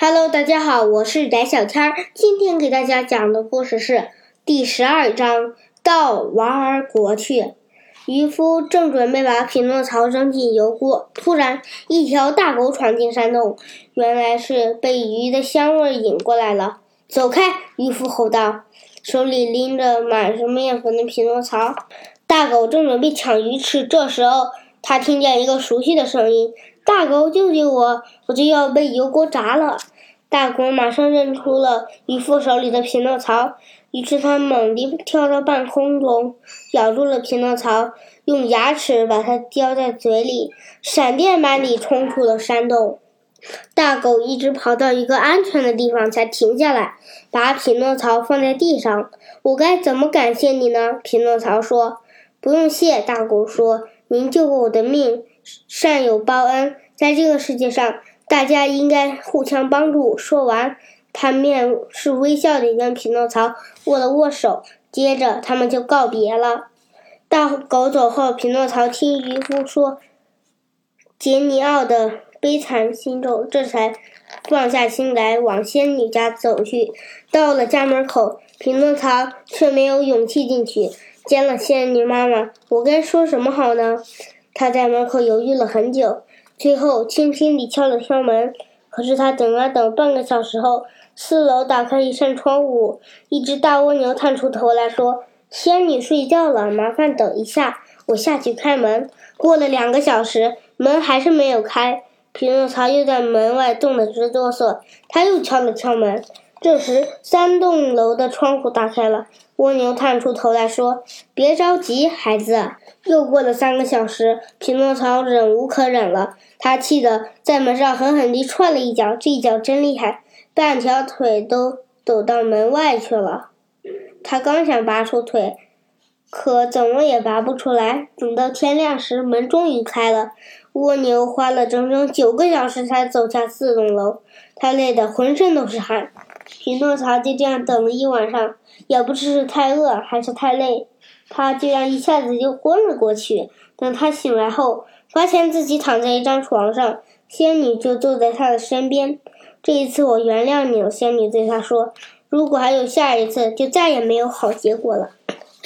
Hello，大家好，我是翟小天儿。今天给大家讲的故事是第十二章，到王儿国去。渔夫正准备把匹诺曹扔进油锅，突然一条大狗闯进山洞，原来是被鱼的香味引过来了。走开！渔夫吼道，手里拎着满是面粉的匹诺曹。大狗正准备抢鱼吃，这时候他听见一个熟悉的声音。大狗，救救我！我就要被油锅炸了！大狗马上认出了渔夫手里的匹诺曹，于是他猛地跳到半空中，咬住了匹诺曹，用牙齿把它叼在嘴里，闪电般地冲出了山洞。大狗一直跑到一个安全的地方才停下来，把匹诺曹放在地上。我该怎么感谢你呢？匹诺曹说：“不用谢。”大狗说：“您救过我的命。”善有报恩，在这个世界上，大家应该互相帮助。说完，他面是微笑地跟匹诺曹握了握手，接着他们就告别了。大狗走后，匹诺曹听渔夫说杰尼奥的悲惨心咒，这才放下心来往仙女家走去。到了家门口，匹诺曹却没有勇气进去见了仙女妈妈。我该说什么好呢？他在门口犹豫了很久，最后轻轻地敲了敲门。可是他等啊等，半个小时后，四楼打开一扇窗户，一只大蜗牛探出头来说：“仙女睡觉了，麻烦等一下，我下去开门。”过了两个小时，门还是没有开，匹诺曹又在门外冻得直哆嗦。他又敲了敲门，这时三栋楼的窗户打开了，蜗牛探出头来说：“别着急，孩子。”又过了三个小时，匹诺曹忍无可忍了，他气得在门上狠狠地踹了一脚，这一脚真厉害，半条腿都抖到门外去了。他刚想拔出腿，可怎么也拔不出来。等到天亮时，门终于开了。蜗牛花了整整九个小时才走下四栋楼，他累得浑身都是汗。匹诺曹就这样等了一晚上，也不知是太饿还是太累。他居然一下子就昏了过去。等他醒来后，发现自己躺在一张床上，仙女就坐在他的身边。这一次我原谅你了，仙女对他说。如果还有下一次，就再也没有好结果了。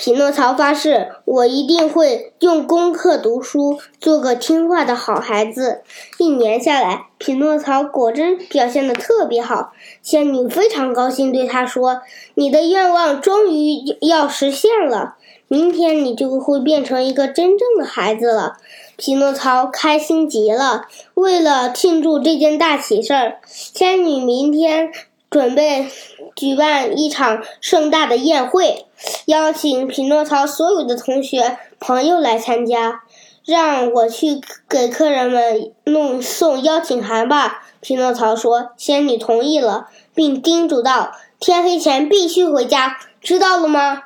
匹诺曹发誓，我一定会用功课读书，做个听话的好孩子。一年下来，匹诺曹果真表现得特别好。仙女非常高兴，对他说：“你的愿望终于要实现了。”明天你就会变成一个真正的孩子了，匹诺曹开心极了。为了庆祝这件大喜事儿，仙女明天准备举办一场盛大的宴会，邀请匹诺曹所有的同学朋友来参加。让我去给客人们弄送邀请函吧。匹诺曹说。仙女同意了，并叮嘱道：“天黑前必须回家，知道了吗？”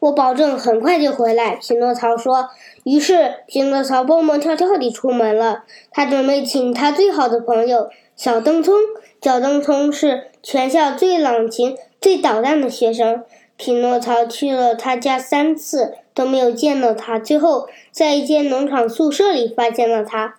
我保证很快就回来，匹诺曹说。于是，匹诺曹蹦蹦跳跳地出门了。他准备请他最好的朋友小灯聪。小灯聪是全校最冷情、最捣蛋的学生。匹诺曹去了他家三次，都没有见到他。最后，在一间农场宿舍里发现了他。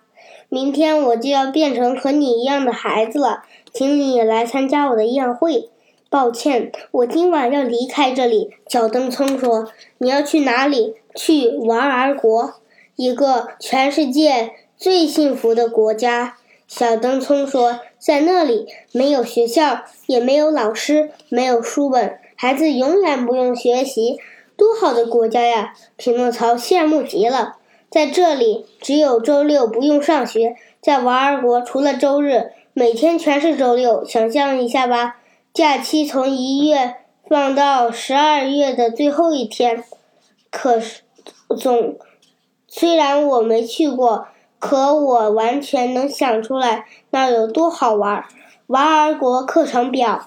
明天我就要变成和你一样的孩子了，请你来参加我的宴会。抱歉，我今晚要离开这里。小灯聪说：“你要去哪里？去娃儿国，一个全世界最幸福的国家。”小灯聪说：“在那里没有学校，也没有老师，没有书本，孩子永远不用学习，多好的国家呀！”匹诺曹羡慕极了。在这里，只有周六不用上学。在娃儿国，除了周日，每天全是周六。想象一下吧。假期从一月放到十二月的最后一天，可是总虽然我没去过，可我完全能想出来那有多好玩。娃儿国课程表：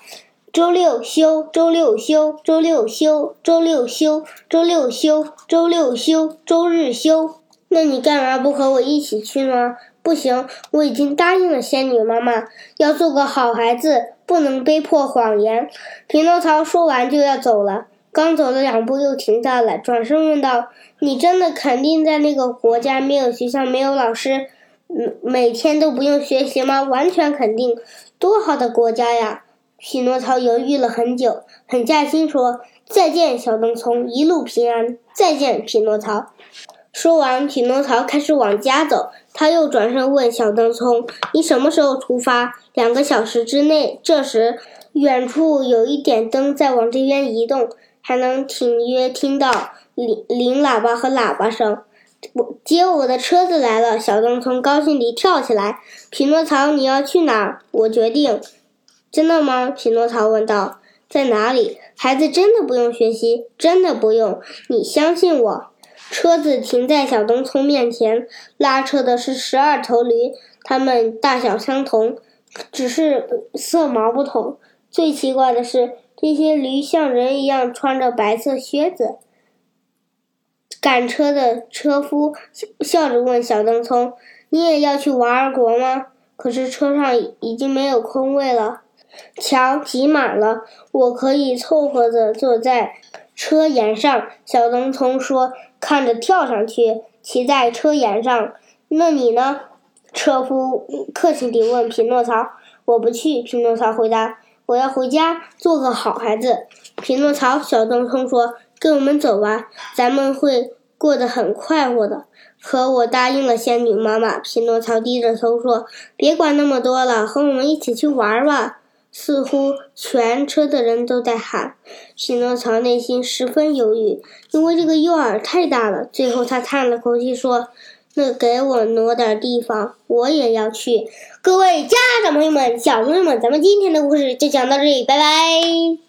周六休，周六休，周六休，周六休，周六休，周六休，周日休。那你干嘛不和我一起去呢？不行，我已经答应了仙女妈妈，要做个好孩子，不能背破谎言。匹诺曹说完就要走了，刚走了两步又停下来，转身问道：“你真的肯定在那个国家没有学校、没有老师、嗯，每天都不用学习吗？完全肯定，多好的国家呀！匹诺曹犹豫了很久，狠下心说：“再见，小灯聪，一路平安。”再见，匹诺曹。说完，匹诺曹开始往家走。他又转身问小灯聪：“你什么时候出发？”“两个小时之内。”这时，远处有一点灯在往这边移动，还能隐约听到铃铃喇叭和喇叭声。我接我的车子来了，小灯聪高兴地跳起来。匹诺曹，你要去哪儿？我决定。真的吗？匹诺曹问道。在哪里？孩子真的不用学习，真的不用。你相信我。车子停在小灯聪面前，拉车的是十二头驴，它们大小相同，只是色毛不同。最奇怪的是，这些驴像人一样穿着白色靴子。赶车的车夫笑着问小灯聪：“你也要去瓦尔国吗？”可是车上已经没有空位了，瞧，挤满了。我可以凑合着坐在车沿上。小灯聪说：“看着跳上去，骑在车沿上。”那你呢？车夫客气地问匹诺曹。“我不去。”匹诺曹回答。“我要回家，做个好孩子。”匹诺曹，小灯聪说。跟我们走吧，咱们会过得很快活的。可我答应了仙女妈妈。匹诺曹低着头说：“别管那么多了，和我们一起去玩吧。”似乎全车的人都在喊。匹诺曹内心十分犹豫，因为这个诱饵太大了。最后他叹了口气说：“那给我挪点地方，我也要去。”各位家长朋友们、小朋友们，咱们今天的故事就讲到这里，拜拜。